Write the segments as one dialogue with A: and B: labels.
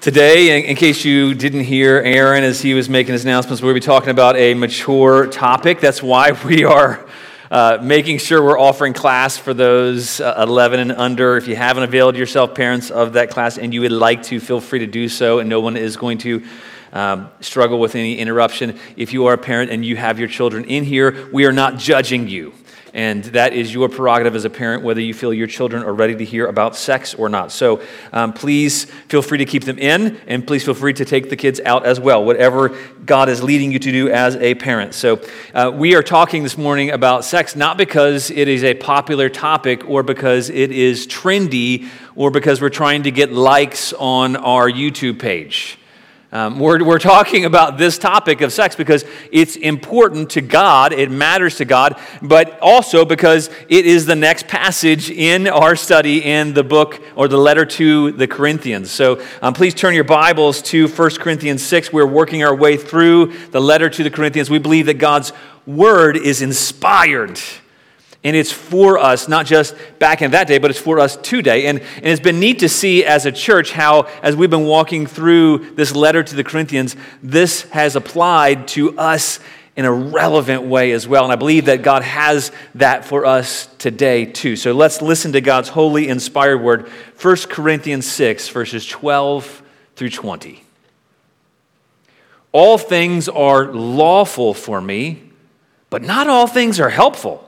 A: Today, in, case you didn't hear Aaron as he was making his announcements, we'll be talking about a mature topic. That's why we are uh, making sure we're offering class for those uh, 11 and under. If you haven't availed yourself, parents of that class, and you would like to, feel free to do so, and no one is going to um, struggle with any interruption. If you are a parent and you have your children in here, we are not judging you. And that is your prerogative as a parent, whether you feel your children are ready to hear about sex or not. So um, please feel free to keep them in, and please feel free to take the kids out as well, whatever God is leading you to do as a parent. So uh, we are talking this morning about sex, not because it is a popular topic or because it is trendy or because we're trying to get likes on our YouTube page. Um, we're, we're talking about this topic of sex because it's important to God, it matters to God, but also because it is the next passage in our study in the book or the letter to the Corinthians. So um, please turn your Bibles to 1 Corinthians 6. We're working our way through the letter to the Corinthians. We believe that God's word is inspired and it's for us, not just back in that day, but it's for us today. And, and it's been neat to see as a church how, as we've been walking through this letter to the Corinthians, this has applied to us in a relevant way as well. And I believe that God has that for us today too. So let's listen to God's holy, inspired word 1 Corinthians 6, verses 12 through 20. All things are lawful for me, but not all things are helpful.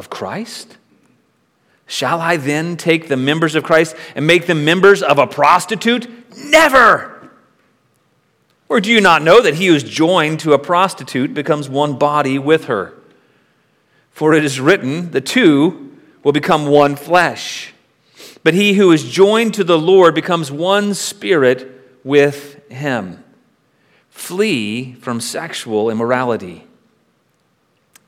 A: of Christ? Shall I then take the members of Christ and make them members of a prostitute? Never! Or do you not know that he who is joined to a prostitute becomes one body with her? For it is written, the two will become one flesh. But he who is joined to the Lord becomes one spirit with him. Flee from sexual immorality.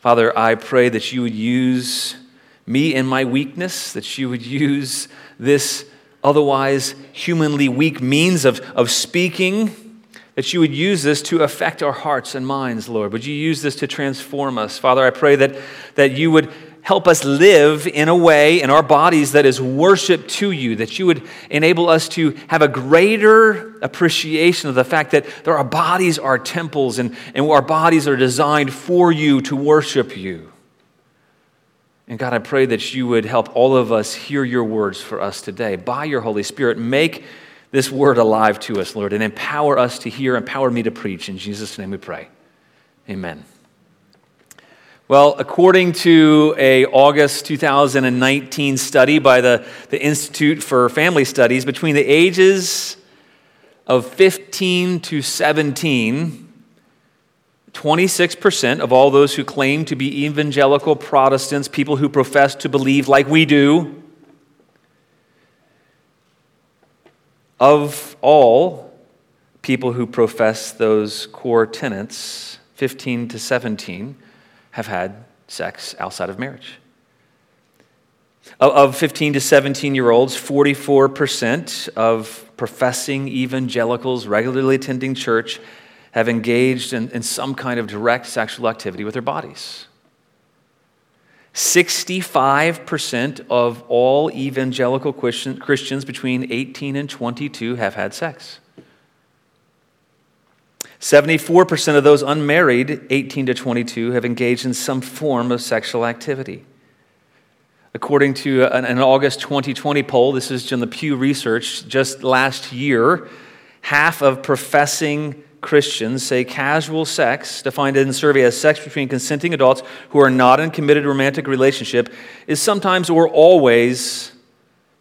A: Father, I pray that you would use me in my weakness, that you would use this otherwise humanly weak means of, of speaking, that you would use this to affect our hearts and minds, Lord. Would you use this to transform us? Father, I pray that, that you would help us live in a way in our bodies that is worship to you, that you would enable us to have a greater appreciation of the fact that our bodies are temples and, and our bodies are designed for you to worship you. And God, I pray that you would help all of us hear your words for us today. By your Holy Spirit, make this word alive to us, Lord, and empower us to hear, empower me to preach. In Jesus' name we pray. Amen. Well, according to a August 2019 study by the, the Institute for Family Studies, between the ages of 15 to 17, 26% of all those who claim to be evangelical Protestants, people who profess to believe like we do, of all people who profess those core tenets, 15 to 17, have had sex outside of marriage. Of 15 to 17 year olds, 44% of professing evangelicals regularly attending church have engaged in, in some kind of direct sexual activity with their bodies. 65% of all evangelical Christians between 18 and 22 have had sex. 74% of those unmarried, 18 to 22, have engaged in some form of sexual activity. According to an, August 2020 poll, this is in the Pew Research, just last year, half of professing Christians say casual sex, defined in the survey as sex between consenting adults who are not in committed romantic relationship, is sometimes or always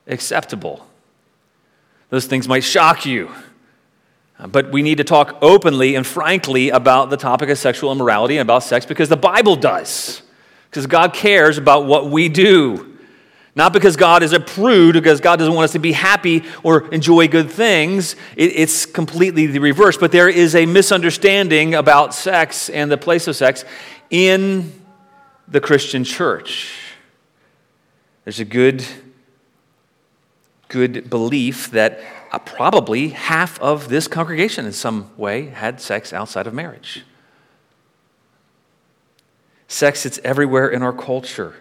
A: acceptable. Those things might shock you. But we need to talk openly and frankly about the topic of sexual immorality and about sex because the Bible does. Because God cares about what we do. Not because God is a prude, because God doesn't want us to be happy or enjoy good things. It, it's completely the reverse. But there is a misunderstanding about sex and the place of sex in the Christian church. There's a good, good belief that Uh, probably half of this congregation in some way had sex outside of marriage. Sex, it's everywhere in our culture.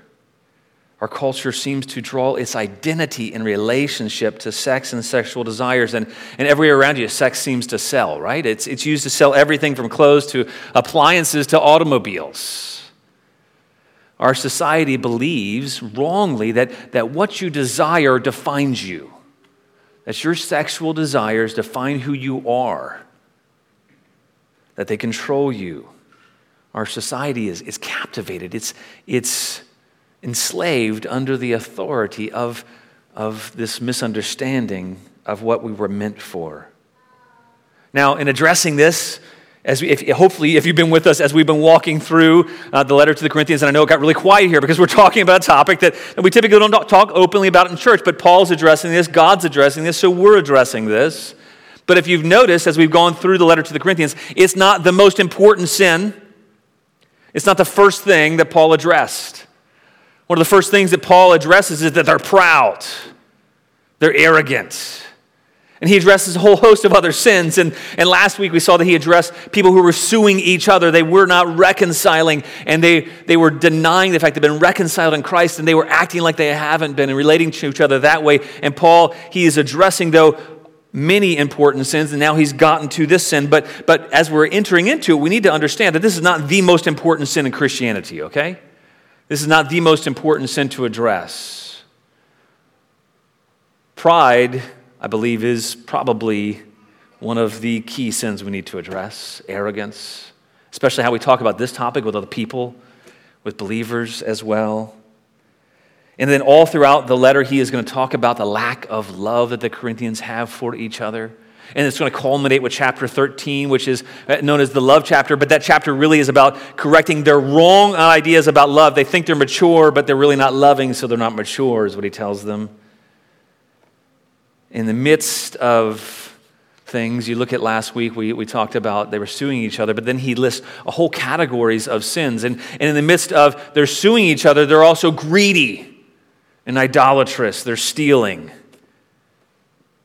A: Our culture seems to draw its identity in relationship to sex and sexual desires. And, and everywhere around you, sex seems to sell, right? It's, it's used to sell everything from clothes to appliances to automobiles. Our society believes wrongly that, that what you desire defines you, that your sexual desires define who you are, that they control you. Our society is, is captivated, it's, it's enslaved under the authority of, of this misunderstanding of what we were meant for. Now, in addressing this, as we, if, hopefully, if you've been with us as we've been walking through uh, the letter to the Corinthians, and I know it got really quiet here because we're talking about a topic that, that we typically don't talk openly about in church, but Paul's addressing this, God's addressing this, so we're addressing this. But if you've noticed as we've gone through the letter to the Corinthians, it's not the most important sin, it's not the first thing that Paul addressed. One of the first things that Paul addresses is that they're proud, they're arrogant. And he addresses a whole host of other sins. And, and last week we saw that he addressed people who were suing each other. They were not reconciling, and they, they were denying the fact they've been reconciled in Christ, and they were acting like they haven't been and relating to each other that way. And Paul, he is addressing, though, many important sins, and now he's gotten to this sin. But, but as we're entering into it, we need to understand that this is not the most important sin in Christianity, okay? This is not the most important sin to address. Pride, I believe, is probably one of the key sins we need to address arrogance, especially how we talk about this topic with other people, with believers as well. And then all throughout the letter, he is going to talk about the lack of love that the Corinthians have for each other. And it's going to culminate with chapter 13, which is uh, known as the love chapter. But that chapter really is about correcting their wrong ideas about love. They think they're mature, but they're really not loving, so they're not mature, is what he tells them. In the midst of things, you look at last week, we, we talked about they were suing each other, but then he lists a whole categories of sins. And, and in the midst of they're suing each other, they're also greedy and idolatrous, they're stealing.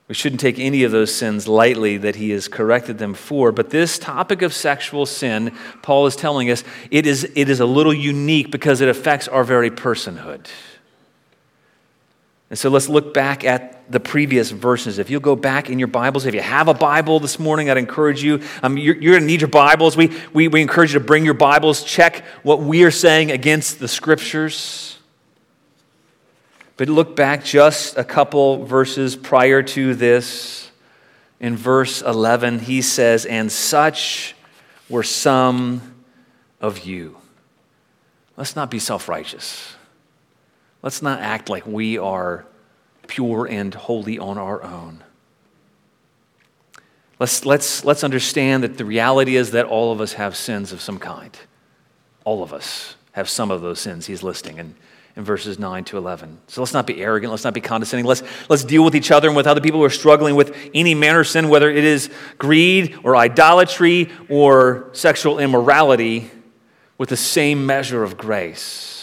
A: We shouldn't take any of those sins lightly that he has corrected them for. But this topic of sexual sin, Paul is telling us, it is, it is a little unique because it affects our very personhood. And so let's look back at the previous verses. If you'll go back in your Bibles, if you have a Bible this morning, I'd encourage you. Um, you're, you're going to need your Bibles. We, we, we encourage you to bring your Bibles, check what we are saying against the Scriptures. But look back just a couple verses prior to this. In verse 11, he says, And such were some of you. Let's not be self righteous. Let's not act like we are pure and holy on our own. Let's, let's, let's understand that the reality is that all of us have sins of some kind. All of us have some of those sins he's listing. And in verses 9 to 11. So let's not be arrogant. Let's not be condescending. Let's, let's deal with each other and with other people who are struggling with any manner of sin, whether it is greed or idolatry or sexual immorality, with the same measure of grace.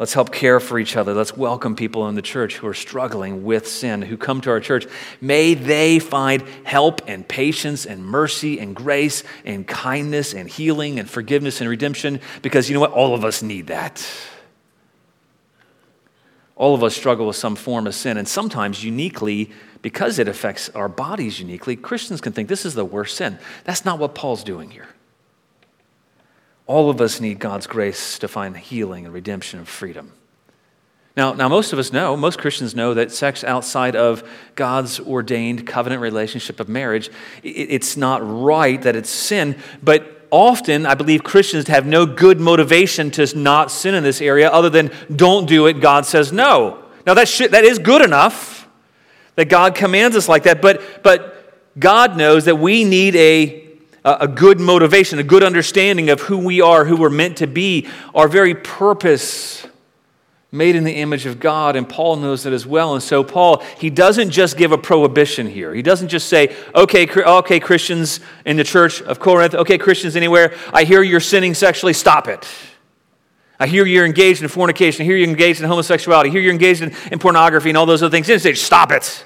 A: Let's help care for each other. Let's welcome people in the church who are struggling with sin, who come to our church. May they find help and patience and mercy and grace and kindness and healing and forgiveness and redemption because you know what? All of us need that. All of us struggle with some form of sin, and sometimes uniquely, because it affects our bodies uniquely, Christians can think this is the worst sin. That's not what Paul's doing here. All of us need God's grace to find healing and redemption and freedom. Now, now, most of us know, most Christians know that sex outside of God's ordained covenant relationship of marriage, it, it's not right, that it's sin, but often I believe Christians have no good motivation to not sin in this area other than don't do it, God says no. Now, that, should, that is good enough that God commands us like that, but, but God knows that we need a a good motivation, a good understanding of who we are, who we're meant to be, our very purpose made in the image of God, and Paul knows that as well. And so, Paul, he doesn't just give a prohibition here. He doesn't just say, okay, okay, Christians in the church of Corinth, okay, Christians anywhere, I hear you're sinning sexually, stop it. I hear you're engaged in fornication. I hear you're engaged in homosexuality. I hear you're engaged in, in pornography and all those other things. He say, stop it.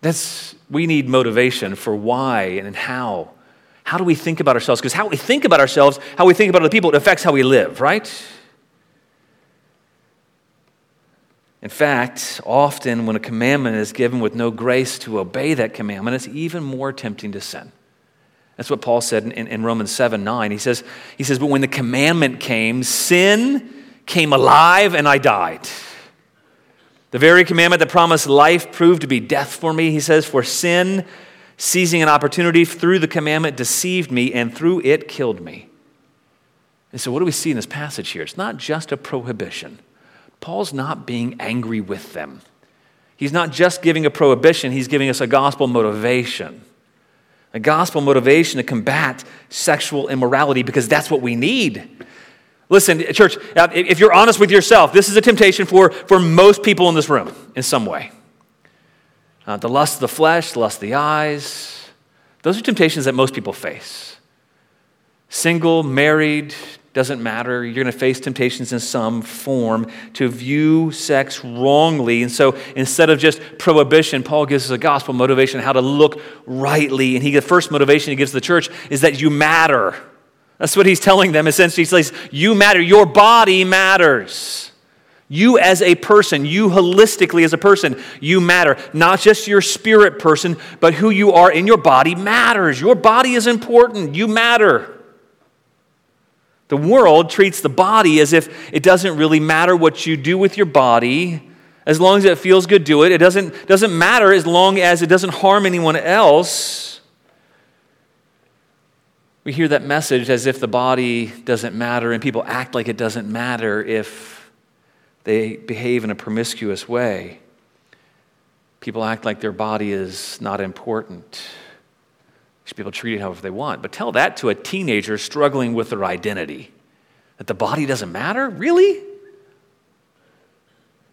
A: That's, we need motivation for why and how. How do we think about ourselves? Because how we think about ourselves, how we think about other people, it affects how we live, right? In fact, often when a commandment is given with no grace to obey that commandment, it's even more tempting to sin. That's what Paul said in, in, Romans 7 9. He says, he says, But when the commandment came, sin came alive and I died. The very commandment that promised life proved to be death for me. He says, For sin, seizing an opportunity through the commandment, deceived me, and through it killed me. And so, what do we see in this passage here? It's not just a prohibition. Paul's not being angry with them. He's not just giving a prohibition, he's giving us a gospel motivation. A gospel motivation to combat sexual immorality because that's what we need. Listen, church, if you're honest with yourself, this is a temptation for, for most people in this room in some way. Uh, the lust of the flesh, the lust of the eyes, those are temptations that most people face. Single, married, doesn't matter. You're going to face temptations in some form to view sex wrongly. And so instead of just prohibition, Paul gives us a gospel motivation how to look rightly. And he, the first motivation he gives the church is that you matter. That's what he's telling them. Essentially, he says, You matter. Your body matters. You as a person, you holistically as a person, you matter. Not just your spirit person, but who you are in your body matters. Your body is important. You matter. The world treats the body as if it doesn't really matter what you do with your body. As long as it feels good, do it. It doesn't, doesn't matter as long as it doesn't harm anyone else. We hear that message as if the body doesn't matter, and people act like it doesn't matter if they behave in a promiscuous way. People act like their body is not important able to treat it however they want. But tell that to a teenager struggling with their identity that the body doesn't matter? Really?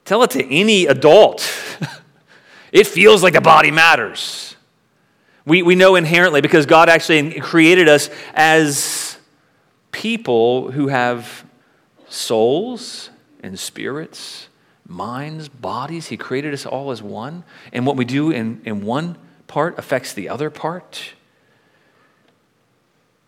A: Tell it to any adult. it feels like the body matters. We, we know inherently because God actually created us as people who have souls and spirits, minds, bodies. He created us all as one. And what we do in, in one part affects the other part.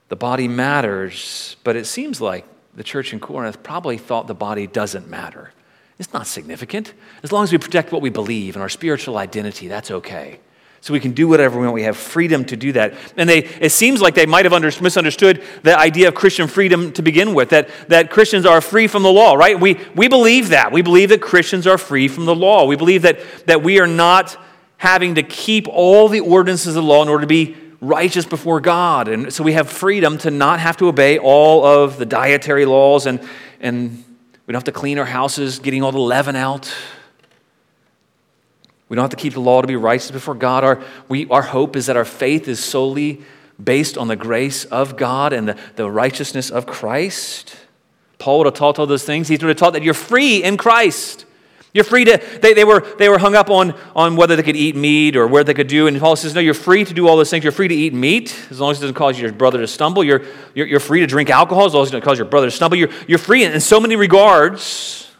A: The body matters, but it seems like the church in Corinth probably thought the body doesn't matter. It's not significant. As long as we protect what we believe and our spiritual identity, that's okay. So we can do whatever we want. We have freedom to do that. And they, it seems like they might have under, misunderstood the idea of Christian freedom to begin with, that, that Christians are free from the law, right? We, we believe that. We believe that Christians are free from the law. We believe that, that we are not having to keep all the ordinances of the law in order to be righteous before God. And so we have freedom to not have to obey all of the dietary laws, and, and we don't have to clean our houses, getting all the leaven out. We don't have to keep the law to be righteous before God. Our, we, our hope is that our faith is solely based on the grace of God and the, the righteousness of Christ. Paul would have taught all those things. He would have taught that you're free in Christ. You're free to, they, they, were, they were hung up on, on whether they could eat meat or where they could do. And Paul says, no, you're free to do all those things. You're free to eat meat as long as it doesn't cause your brother to stumble. You're, you're, you're free to drink alcohol as long as it doesn't cause your brother to stumble. You're, you're free in, in so many regards.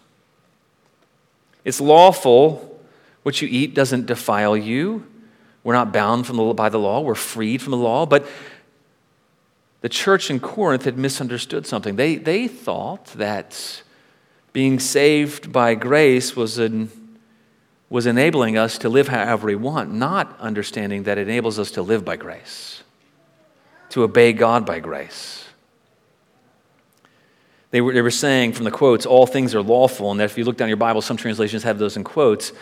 A: It's lawful. What you eat doesn't defile you. We're not bound the, by the law. We're freed from the law. But the church in Corinth had misunderstood something. They, they thought that being saved by grace was, in, was enabling us to live however we want, not understanding that it enables us to live by grace, to obey God by grace. They were, they were saying from the quotes, all things are lawful. And that if you look down your Bible, some translations have those in quotes.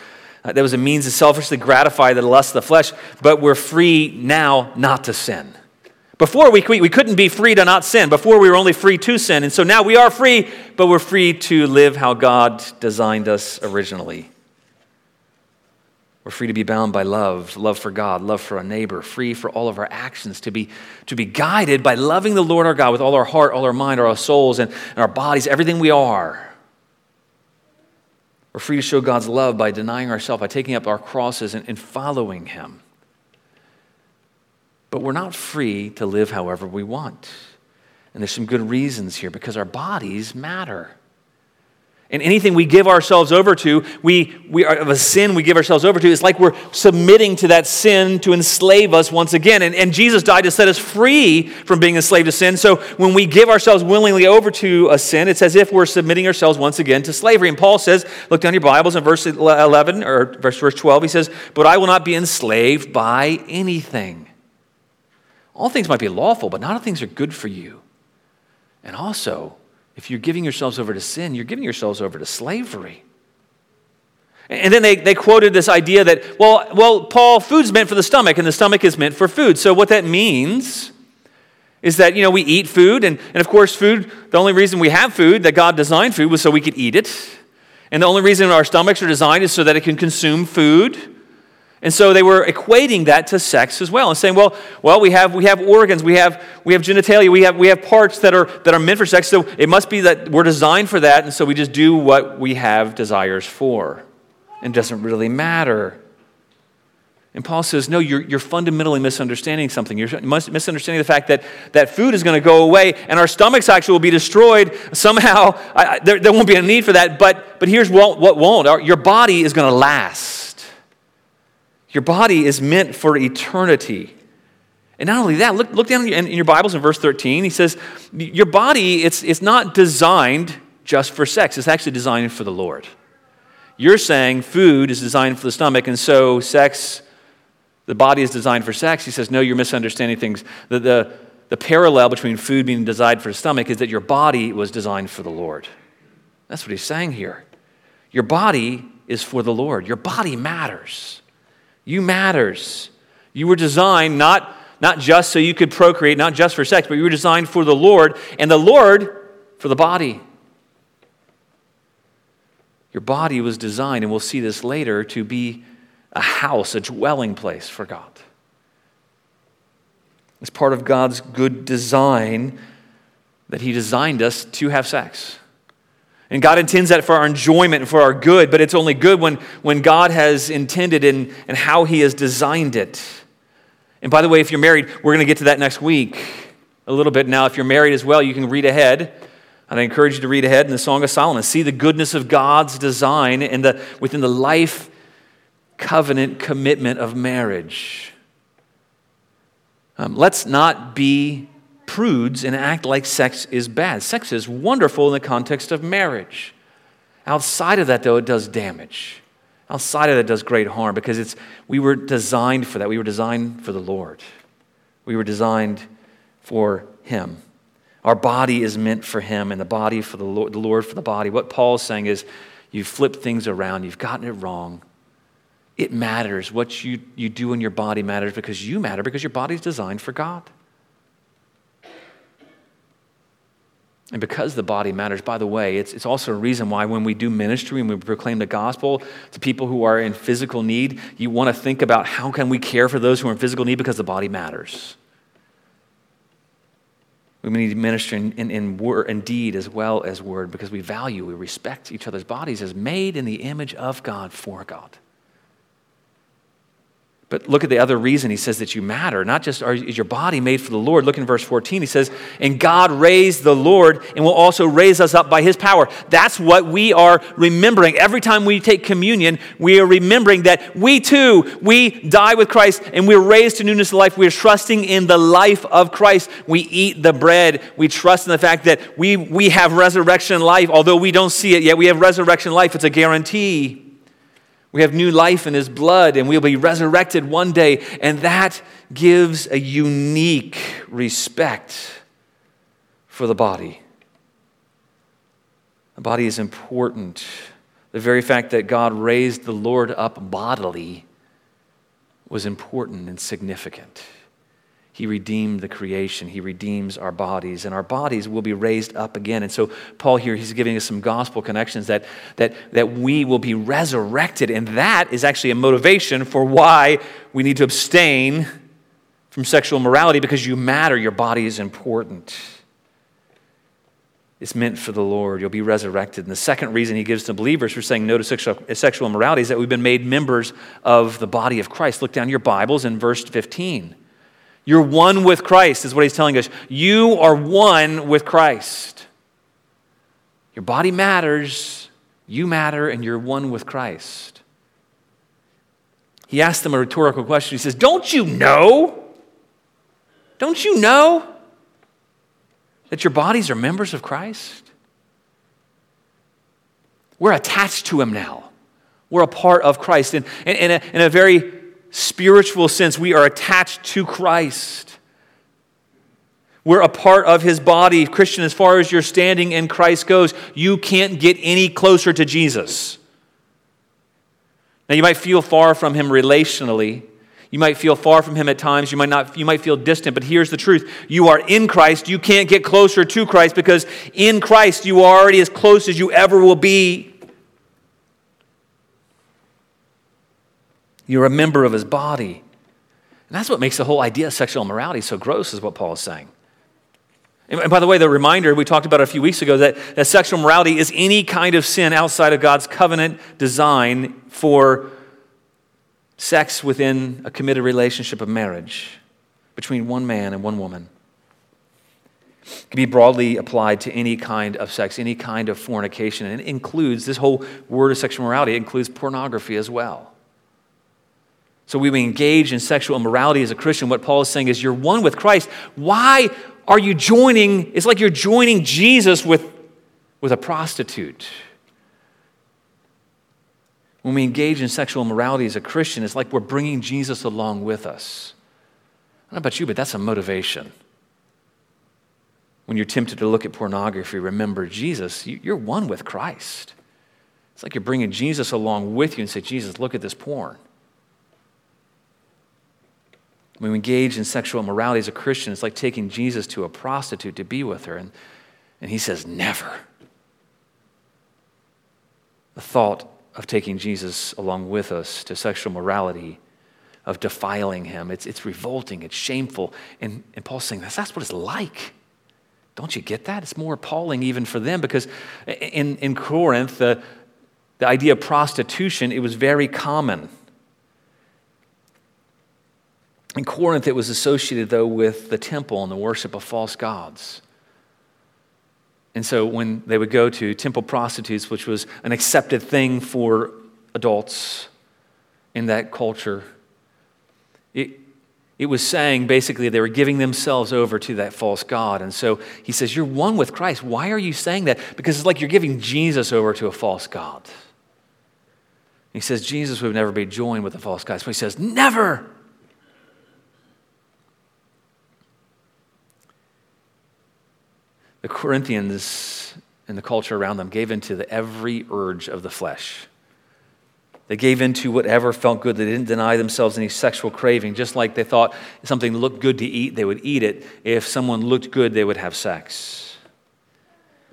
A: Uh, that was a means to selfishly gratify the lust of the flesh, but we're free now not to sin. Before we, we couldn't be free to not sin. Before we were only free to sin. And so now we are free, but we're free to live how God designed us originally. We're free to be bound by love, love for God, love for our neighbor, free for all of our actions, to be, to be guided by loving the Lord our God with all our heart, all our mind, all our souls, and, and our bodies, everything we are. We're free to show God's love by denying ourselves, by taking up our crosses and, and following Him. But we're not free to live however we want. And there's some good reasons here because our bodies matter. And anything we give ourselves over to, we, we are, of a sin we give ourselves over to, it's like we're submitting to that sin to enslave us once again. And, and Jesus died to set us free from being enslaved to sin. So when we give ourselves willingly over to a sin, it's as if we're submitting ourselves once again to slavery. And Paul says, look down your Bibles in verse 11 or verse, verse 12, he says, But I will not be enslaved by anything. All things might be lawful, but not all things are good for you. And also, if you're giving yourselves over to sin, you're giving yourselves over to slavery. And then they, they quoted this idea that, well, well, Paul, food's meant for the stomach, and the stomach is meant for food. So what that means is that, you know, we eat food, and, and of course, food, the only reason we have food, that God designed food, was so we could eat it. And the only reason our stomachs are designed is so that it can consume food. And so they were equating that to sex as well and saying, well, well we, have, we have organs, we have, we have genitalia, we have, we have parts that are, that are meant for sex, so it must be that we're designed for that, and so we just do what we have desires for. And it doesn't really matter. And Paul says, no, you're, you're fundamentally misunderstanding something. You're misunderstanding the fact that, that food is going to go away and our stomachs actually will be destroyed. Somehow, I, there, there won't be a need for that. But, but here's what, what won't your body is going to last. Your body is meant for eternity. And not only that, look, look down in your Bibles in verse 13. He says, Your body, it's, it's not designed just for sex, it's actually designed for the Lord. You're saying food is designed for the stomach, and so sex, the body is designed for sex. He says, No, you're misunderstanding things. The, the, the parallel between food being designed for the stomach is that your body was designed for the Lord. That's what he's saying here. Your body is for the Lord, your body matters. You matters. You were designed not, not just so you could procreate, not just for sex, but you were designed for the Lord, and the Lord for the body. Your body was designed, and we'll see this later, to be a house, a dwelling place for God. It's part of God's good design that He designed us to have sex. And God intends that for our enjoyment and for our good, but it's only good when, when God has intended and, and how He has designed it. And by the way, if you're married, we're going to get to that next week a little bit. Now, if you're married as well, you can read ahead. And I encourage you to read ahead in the Song of Solomon. See the goodness of God's design in the, within the life covenant commitment of marriage. Um, let's not be prudes and act like sex is bad. Sex is wonderful in the context of marriage. Outside of that, though, it does damage. Outside of that, it does great harm because it's, we were designed for that. We were designed for the Lord, we were designed for Him. Our body is meant for Him, and the body for the Lord, the Lord for the body. What Paul's saying is, you've flipped things around, you've gotten it wrong. It matters. What you, you do in your body matters because you matter, because your body's designed for God. And because the body matters, by the way, it's, it's also a reason why when we do ministry and we proclaim the gospel to people who are in physical need, you want to think about how can we care for those who are in physical need because the body matters. We need to minister in, in, in, word, in deed as well as word because we value, we respect each other's bodies as made in the image of God for God. But look at the other reason he says that you matter. Not just are, is your body made for the Lord. Look in verse 14. He says, And God raised the Lord and will also raise us up by his power. That's what we are remembering. Every time we take communion, we are remembering that we too, we die with Christ and we're raised to newness of life. We're trusting in the life of Christ. We eat the bread. We trust in the fact that we, we have resurrection life. Although we don't see it yet, we have resurrection life. It's a guarantee. We have new life in his blood, and we'll be resurrected one day. And that gives a unique respect for the body. The body is important. The very fact that God raised the Lord up bodily was important and significant. He redeemed the creation. He redeems our bodies, and our bodies will be raised up again. And so, Paul here, he's giving us some gospel connections that, that, that we will be resurrected. And that is actually a motivation for why we need to abstain from sexual morality because you matter. Your body is important. It's meant for the Lord. You'll be resurrected. And the second reason he gives to believers for saying no to sexual, sexual immorality is that we've been made members of the body of Christ. Look down your Bibles in verse 15. You're one with Christ, is what he's telling us. You are one with Christ. Your body matters, you matter, and you're one with Christ. He asked them a rhetorical question. He says, Don't you know? Don't you know that your bodies are members of Christ? We're attached to Him now. We're a part of Christ. And in, a, in a very spiritual sense, we are attached to Christ. We're a part of his body. Christian, as far as your standing in Christ goes, you can't get any closer to Jesus. Now, you might feel far from him relationally. You might feel far from him at times. You might, not, you might feel distant, but here's the truth. You are in Christ. You can't get closer to Christ because in Christ you are already as close as you ever will be. You're a member of his body. And that's what makes the whole idea of sexual immorality so gross, is what Paul is saying. And by the way, the reminder, we talked about a few weeks ago that, that sexual morality is any kind of sin outside of God's covenant design for sex within a committed relationship of marriage between one man and one woman. It can be broadly applied to any kind of sex, any kind of fornication. And it includes, this whole word of sexual morality it includes pornography as well. So when we engage in sexual immorality as a Christian. What Paul is saying is, you're one with Christ. Why are you joining? It's like you're joining Jesus with, with a prostitute. When we engage in sexual immorality as a Christian, it's like we're bringing Jesus along with us. I don't know about you, but that's a motivation. When you're tempted to look at pornography, remember Jesus, you're one with Christ. It's like you're bringing Jesus along with you and say, Jesus, look at this porn. When we engage in sexual immorality as a Christian, it's like taking Jesus to a prostitute to be with her. And, and he says, never. The thought of taking Jesus along with us to sexual morality, of defiling him. It's, it's revolting, it's shameful. And, and Paul's saying that's, that's what it's like. Don't you get that? It's more appalling even for them because in, in Corinth, the, the idea of prostitution, it was very common. In Corinth, it was associated, though, with the temple and the worship of false gods. And so when they would go to temple prostitutes, which was an accepted thing for adults in that culture, it, it was saying basically they were giving themselves over to that false God. And so he says, You're one with Christ. Why are you saying that? Because it's like you're giving Jesus over to a false God. He says, Jesus would never be joined with a false God. So he says, Never. The Corinthians and the culture around them gave into the every urge of the flesh. They gave into whatever felt good. They didn't deny themselves any sexual craving, just like they thought something looked good to eat, they would eat it. If someone looked good, they would have sex.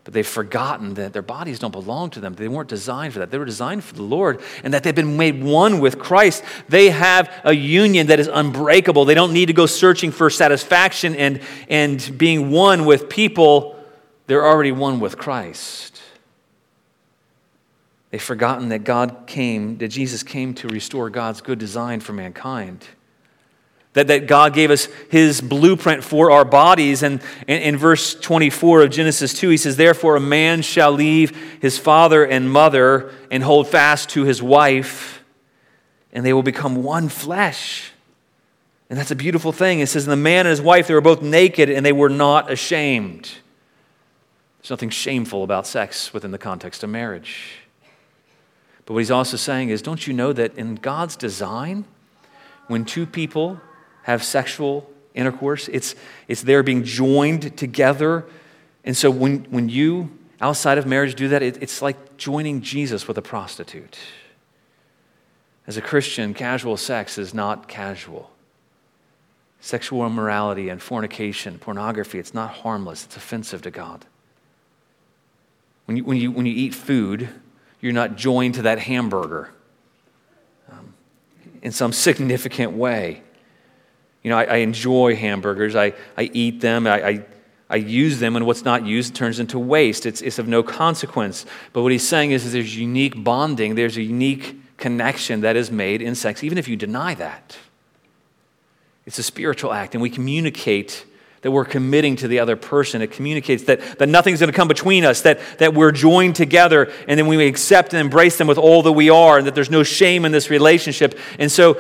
A: But they've forgotten that their bodies don't belong to them. They weren't designed for that. They were designed for the Lord and that they've been made one with Christ. They have a union that is unbreakable. They don't need to go searching for satisfaction and, and being one with people they're already one with Christ. They've forgotten that God came, that Jesus came to restore God's good design for mankind. That, that God gave us his blueprint for our bodies. And in, verse 24 of Genesis 2, he says, Therefore, a man shall leave his father and mother and hold fast to his wife, and they will become one flesh. And that's a beautiful thing. It says, the man and his wife, they were both naked, and they were not ashamed. There's nothing shameful about sex within the context of marriage. But what he's also saying is don't you know that in God's design, when two people have sexual intercourse, it's, it's they're being joined together. And so when, when you outside of marriage do that, it, it's like joining Jesus with a prostitute. As a Christian, casual sex is not casual. Sexual immorality and fornication, pornography, it's not harmless, it's offensive to God. When you, when you, when you eat food, you're not joined to that hamburger um, in some significant way. You know, I, I enjoy hamburgers, I, I eat them, I, I, I, use them, and what's not used turns into waste. It's, it's of no consequence. But what he's saying is, is there's unique bonding, there's a unique connection that is made in sex, even if you deny that. It's a spiritual act, and we communicate that we're committing to the other person. It communicates that, that nothing's going to come between us, that, that we're joined together, and then we accept and embrace them with all that we are, and that there's no shame in this relationship. And so,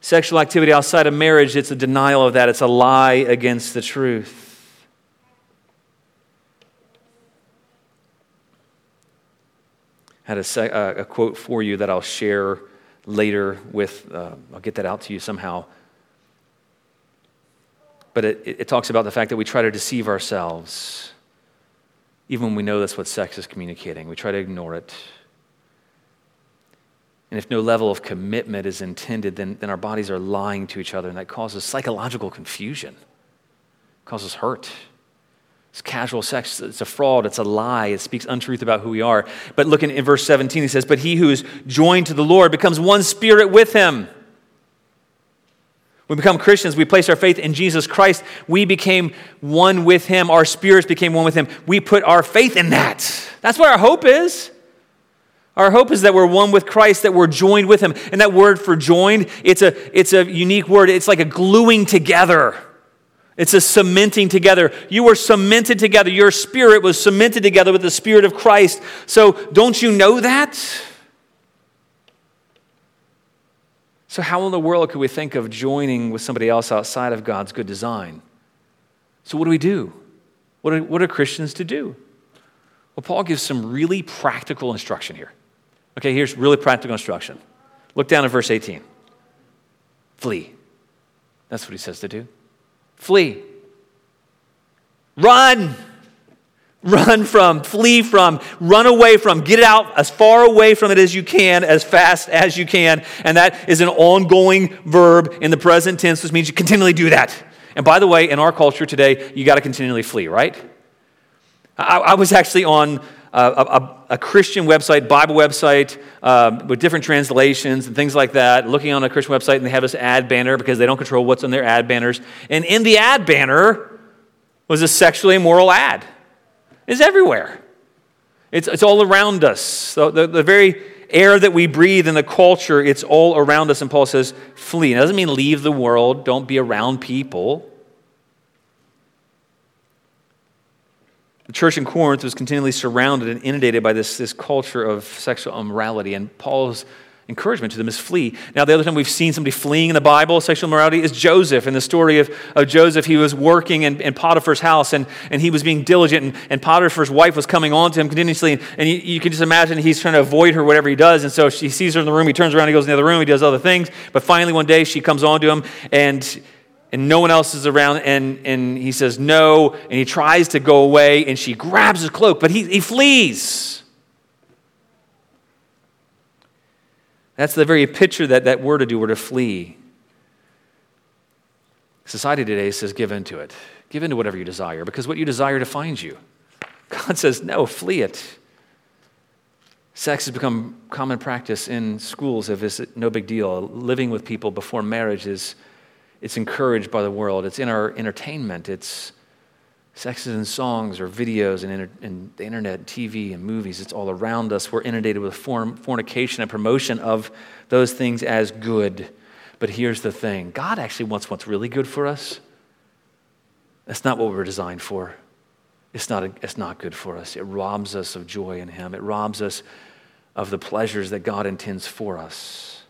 A: sexual activity outside of marriage, it's a denial of that, it's a lie against the truth. I had a, a, quote for you that I'll share later with, uh, I'll get that out to you somehow but it, it talks about the fact that we try to deceive ourselves, even when we know that's what sex is communicating. We try to ignore it. And if no level of commitment is intended, then, then our bodies are lying to each other, and that causes psychological confusion, causes hurt. It's casual sex, it's a fraud, it's a lie, it speaks untruth about who we are. But look in, in verse 17, he says, But he who is joined to the Lord becomes one spirit with him. We become Christians, we place our faith in Jesus Christ. We became one with Him. Our spirits became one with Him. We put our faith in that. That's what our hope is. Our hope is that we're one with Christ, that we're joined with Him. And that word for joined, it's a, it's a unique word. It's like a gluing together, it's a cementing together. You were cemented together. Your spirit was cemented together with the Spirit of Christ. So don't you know that? So, how in the world could we think of joining with somebody else outside of God's good design? So, what do we do? What are, what are Christians to do? Well, Paul gives some really practical instruction here. Okay, here's really practical instruction. Look down at verse 18. Flee. That's what he says to do. Flee. Run. Run from, flee from, run away from, get out as far away from it as you can, as fast as you can. And that is an ongoing verb in the present tense, which means you continually do that. And by the way, in our culture today, you got to continually flee, right? I, I was actually on a, a, a, Christian website, Bible website, um, with different translations and things like that, looking on a Christian website, and they have this ad banner because they don't control what's on their ad banners. And in the ad banner was a sexually immoral ad is everywhere. It's, it's all around us. The, the very air that we breathe in the culture, it's all around us. And Paul says, flee. It doesn't mean leave the world, don't be around people. The church in Corinth was continually surrounded and inundated by this, this culture of sexual immorality. And Paul's encouragement to them is flee. Now, the other time we've seen somebody fleeing in the Bible, sexual immorality, is Joseph. In the story of, of Joseph, he was working in, in Potiphar's house and, and he was being diligent, and, and Potiphar's wife was coming on to him continuously. And, and you, you, can just imagine he's trying to avoid her, whatever he does. And so she sees her in the room, he turns around, he goes in the other room, he does other things. But finally, one day, she comes on to him and and no one else is around and, and he says no and he tries to go away and she grabs his cloak but he, he flees That's the very picture that that word to do, were to flee. Society today says, give in to it. Give in to whatever you desire, because what you desire defines you. God says, no, flee it. Sex has become common practice in schools if it's no big deal. Living with people before marriage is it's encouraged by the world. It's in our entertainment. It's Sex is in songs or videos and, inter- and the internet, TV, and movies. It's all around us. We're inundated with form, fornication and promotion of those things as good. But here's the thing God actually wants what's really good for us. That's not what we're designed for. It's not, a, it's not good for us. It robs us of joy in Him, it robs us of the pleasures that God intends for us.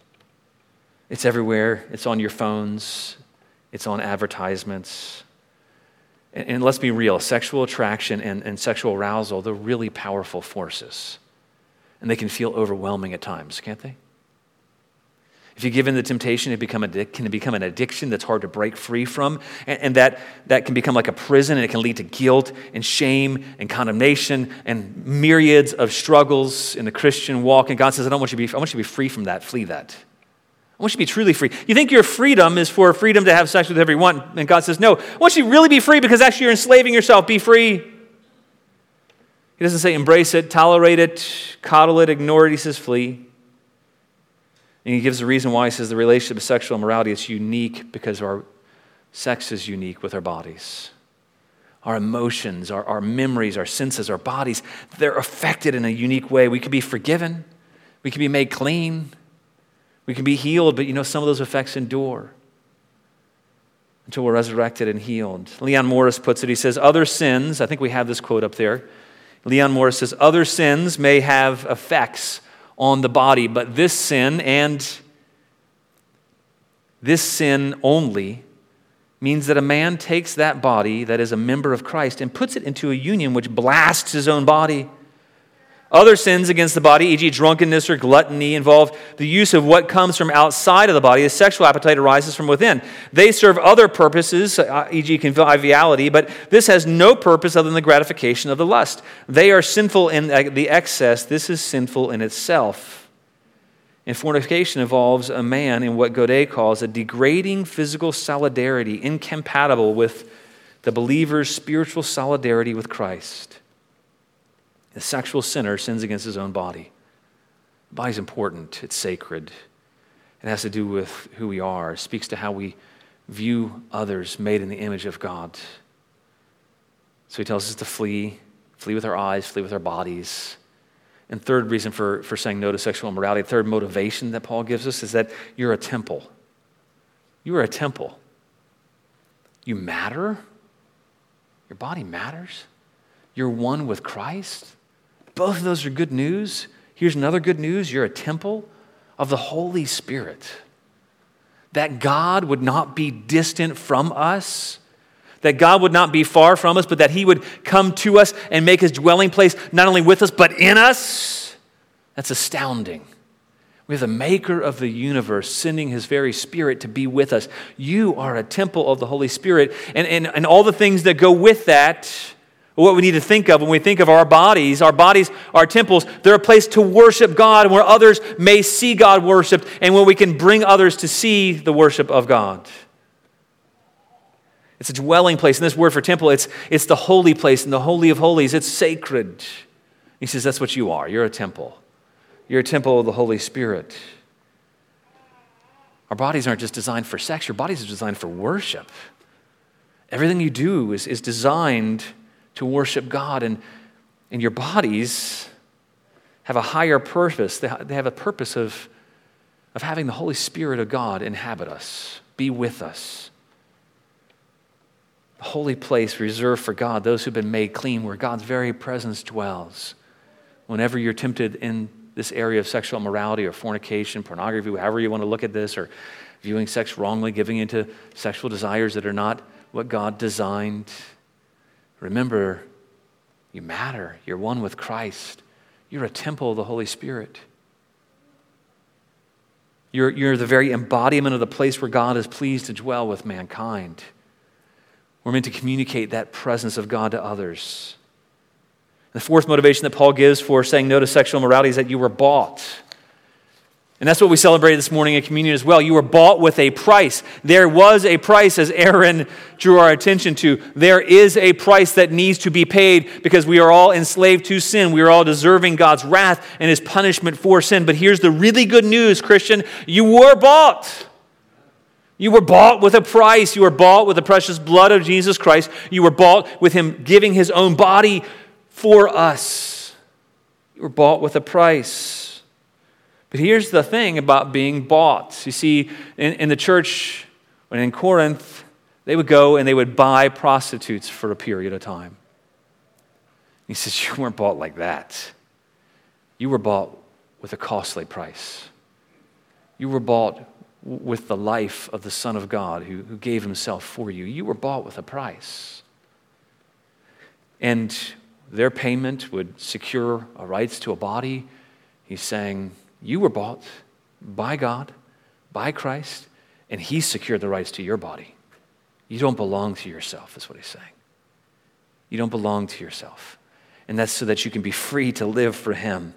A: It's everywhere, it's on your phones, it's on advertisements. And, and let's be real sexual attraction and, and sexual arousal, they're really powerful forces. And they can feel overwhelming at times, can't they? If you give in to temptation, it become a, can become an addiction that's hard to break free from. And, and, that, that can become like a prison and it can lead to guilt and shame and condemnation and myriads of struggles in the Christian walk. And God says, I don't want you to be, I want you to be free from that. Flee that. I want you to be truly free. You think your freedom is for freedom to have sex with everyone. And God says, No, I want you to really be free because actually you're enslaving yourself. Be free. He doesn't say embrace it, tolerate it, coddle it, ignore it. He says flee. And he gives the reason why he says the relationship of sexual immorality is unique because our sex is unique with our bodies. Our emotions, our, our memories, our senses, our bodies, they're affected in a unique way. We can be forgiven, we can be made clean, we can be healed, but you know, some of those effects endure until we're resurrected and healed. Leon Morris puts it, he says, Other sins, I think we have this quote up there. Leon Morris says, Other sins may have effects on the body, but this sin and this sin only means that a man takes that body that is a member of Christ and puts it into a union which blasts his own body. Other sins against the body, e.g., drunkenness or gluttony, involve the use of what comes from outside of the body. The sexual appetite arises from within. They serve other purposes, uh, e.g., conviviality, but this has no purpose other than the gratification of the lust. They are sinful in uh, the excess. This is sinful in itself. And fornication involves a man in what Godet calls a degrading physical solidarity, incompatible with the believer's spiritual solidarity with Christ. The sexual sinner sins against his own body. The body's important, it's sacred. It has to do with who we are, it speaks to how we view others made in the image of God. So he tells us to flee, flee with our eyes, flee with our bodies. And third reason for, for saying no to sexual immorality, third motivation that Paul gives us is that you're a temple. You are a temple. You matter. Your body matters. You're one with Christ. Both of those are good news. Here's another good news you're a temple of the Holy Spirit. That God would not be distant from us, that God would not be far from us, but that He would come to us and make His dwelling place not only with us, but in us. That's astounding. We have the maker of the universe sending his very spirit to be with us. You are a temple of the Holy Spirit, and, and, and all the things that go with that what we need to think of when we think of our bodies. Our bodies our temples. They're a place to worship God and where others may see God worshiped and where we can bring others to see the worship of God. It's a dwelling place. And this word for temple, it's, it's the holy place and the holy of holies. It's sacred. He says that's what you are. You're a temple. You're a temple of the Holy Spirit. Our bodies aren't just designed for sex, your bodies are designed for worship. Everything you do is, is designed to worship God. And, and your bodies have a higher purpose. They have a purpose of, of having the Holy Spirit of God inhabit us, be with us. The holy place reserved for God, those who've been made clean, where God's very presence dwells. Whenever you're tempted in this area of sexual immorality or fornication, pornography, however you want to look at this, or viewing sex wrongly, giving into sexual desires that are not what God designed. Remember, you matter. You're one with Christ. You're a temple of the Holy Spirit. You're, you're the very embodiment of the place where God is pleased to dwell with mankind. We're meant to communicate that presence of God to others. The fourth motivation that Paul gives for saying no to sexual immorality is that you were bought. And that's what we celebrated this morning at communion as well. You were bought with a price. There was a price, as Aaron drew our attention to. There is a price that needs to be paid because we are all enslaved to sin. We are all deserving God's wrath and his punishment for sin. But here's the really good news, Christian you were bought. You were bought with a price. You were bought with the precious blood of Jesus Christ. You were bought with him giving his own body for us. You were bought with a price. But here's the thing about being bought. You see, in, in the church, when in Corinth, they would go and they would buy prostitutes for a period of time. He says, You weren't bought like that. You were bought with a costly price. You were bought with the life of the Son of God who, who gave himself for you. You were bought with a price. And their payment would secure a rights to a body. He's saying, you were bought by God, by Christ, and He secured the rights to your body. You don't belong to yourself, is what He's saying. You don't belong to yourself. And that's so that you can be free to live for Him.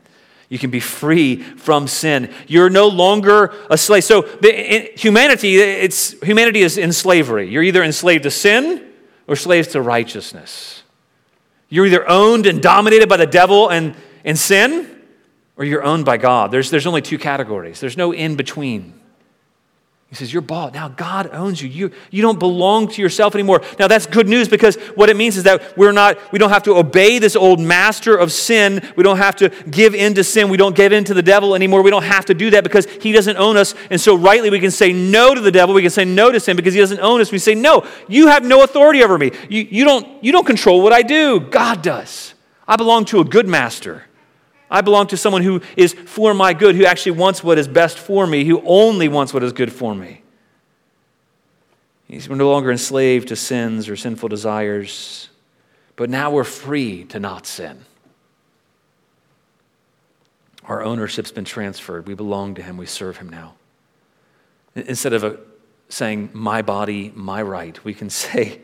A: You can be free from sin. You're no longer a slave. So the, humanity, it's, humanity is in slavery. You're either enslaved to sin or slaves to righteousness. You're either owned and dominated by the devil and, and sin, or you're owned by God. There's, there's only two categories, there's no in between. He says, You're bought. Now God owns you. you. You don't belong to yourself anymore. Now that's good news because what it means is that we're not, we don't have to obey this old master of sin. We don't have to give in to sin. We don't give in to the devil anymore. We don't have to do that because he doesn't own us. And so rightly we can say no to the devil. We can say no to sin because he doesn't own us. We say, No, you have no authority over me. You, you, don't, you don't control what I do. God does. I belong to a good master. I belong to someone who is for my good, who actually wants what is best for me, who only wants what is good for me. We're no longer enslaved to sins or sinful desires, but now we're free to not sin. Our ownership's been transferred. We belong to Him. We serve Him now. Instead of a, saying, my body, my right, we can say,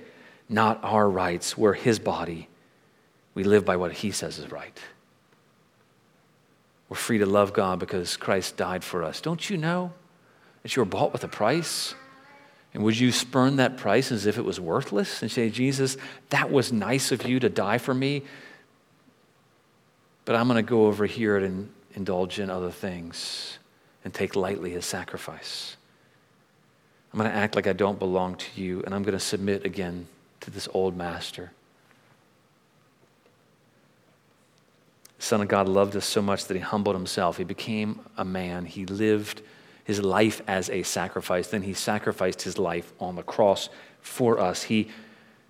A: not our rights. We're His body. We live by what He says is right. We're free to love God because Christ died for us. Don't you know that you were bought with a price? And would you spurn that price as if it was worthless and say, Jesus, that was nice of you to die for me, but I'm going to go over here and indulge in other things and take lightly his sacrifice? I'm going to act like I don't belong to you, and I'm going to submit again to this old master. Son of God loved us so much that he humbled himself. He became a man. He lived his life as a sacrifice. Then he sacrificed his life on the cross for us. He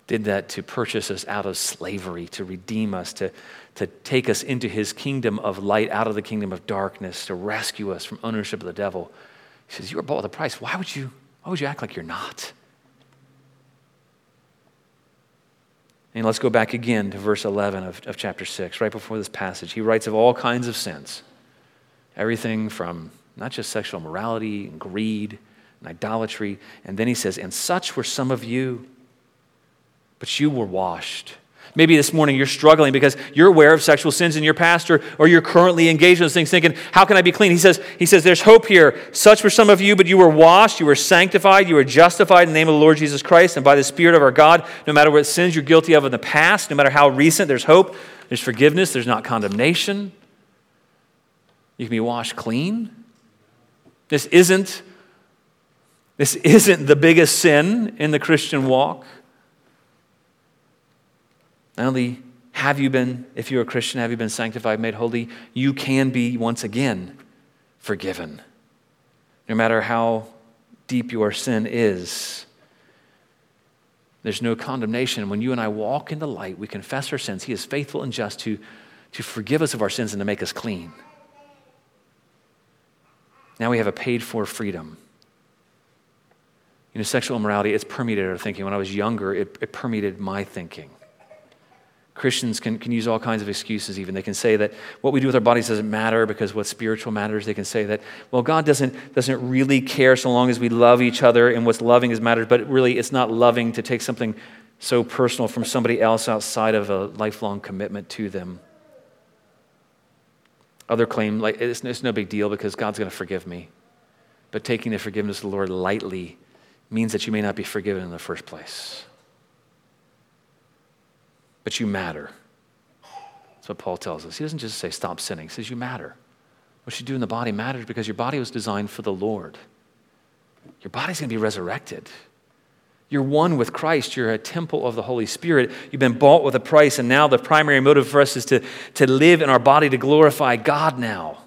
A: did that to purchase us out of slavery, to redeem us, to, to take us into his kingdom of light, out of the kingdom of darkness, to rescue us from ownership of the devil. He says, You were bought with a price. Why would you, why would you act like you're not? And let's go back again to verse 11 of, of chapter 6, right before this passage. He writes of all kinds of sins everything from not just sexual morality and greed and idolatry. And then he says, And such were some of you, but you were washed Maybe this morning you're struggling because you're aware of sexual sins in your past or, or you're currently engaged in those things thinking, how can I be clean? He says, he says, there's hope here. Such were some of you, but you were washed, you were sanctified, you were justified in the name of the Lord Jesus Christ and by the Spirit of our God. No matter what sins you're guilty of in the past, no matter how recent, there's hope, there's forgiveness, there's not condemnation. You can be washed clean. This isn't, this isn't the biggest sin in the Christian walk. Not only have you been, if you're a Christian, have you been sanctified, made holy, you can be once again forgiven. No matter how deep your sin is, there's no condemnation. When you and I walk in the light, we confess our sins. He is faithful and just to, to forgive us of our sins and to make us clean. Now we have a paid for freedom. You know, sexual immorality, it's permeated our thinking. When I was younger, it, it permeated my thinking. Christians can, can use all kinds of excuses, even. They can say that what we do with our bodies doesn't matter because what spiritual matters. They can say that, well, God doesn't, doesn't really care so long as we love each other and what's loving is matters, but really it's not loving to take something so personal from somebody else outside of a lifelong commitment to them. Other claim, like, it's, it's no big deal because God's going to forgive me. But taking the forgiveness of the Lord lightly means that you may not be forgiven in the first place but you matter. That's what Paul tells us. He doesn't just say stop sinning, he says you matter. What you do in the body matters because your body was designed for the Lord. Your body's going to be resurrected. You're one with Christ. You're a temple of the Holy Spirit. You've been bought with a price, and now the primary motive for us is to, to live in our body to glorify God now.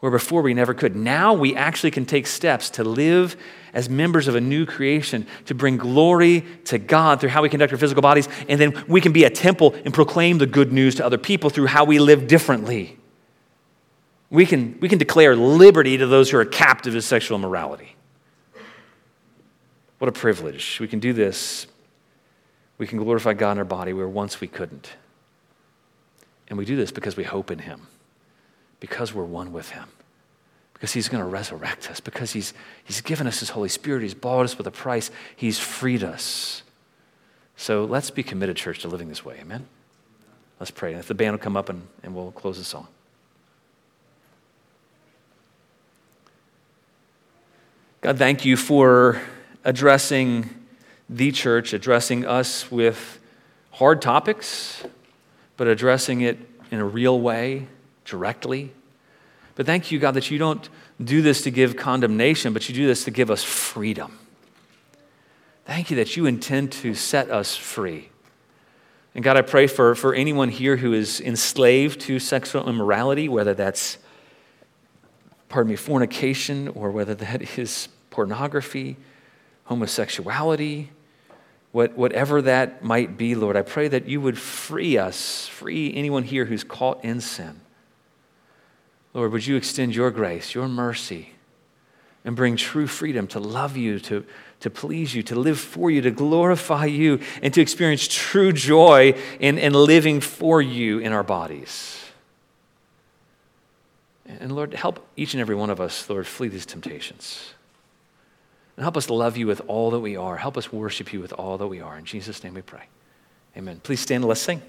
A: Where before we never could. Now we actually can take steps to live as members of a new creation to bring glory to God through how we conduct our physical bodies. And then we can be a temple and proclaim the good news to other people through how we live differently. We can, we can declare liberty to those who are captive to sexual immorality. What a privilege. We can do this. We can glorify God in our body where once we couldn't. And we do this because we hope in Him, because we're one with Him because he's going to resurrect us, because he's, he's given us his Holy Spirit, he's bought us with a price, he's freed us. So let's be committed, church, to living this way. Amen? Let's pray. And if the band will come up and, and we'll close the song. God, thank you for addressing the church, addressing us with hard topics, but addressing it in a real way, directly. But thank you, God, that you don't do this to give condemnation, but you do this to give us freedom. Thank you that you intend to set us free. And God, I pray for, for anyone here who is enslaved to sexual immorality, whether that's, pardon me, fornication, or whether that is pornography, homosexuality, what, whatever that might be, Lord, I pray that you would free us, free anyone here who's caught in sin. Lord, would you extend your grace, your mercy, and bring true freedom to love you, to, to please you, to live for you, to glorify you, and to experience true joy in, in living for you in our bodies. And Lord, help each and every one of us, Lord, flee these temptations. And help us love you with all that we are. Help us worship you with all that we are. In Jesus' name we pray. Amen. Please stand and let's sing.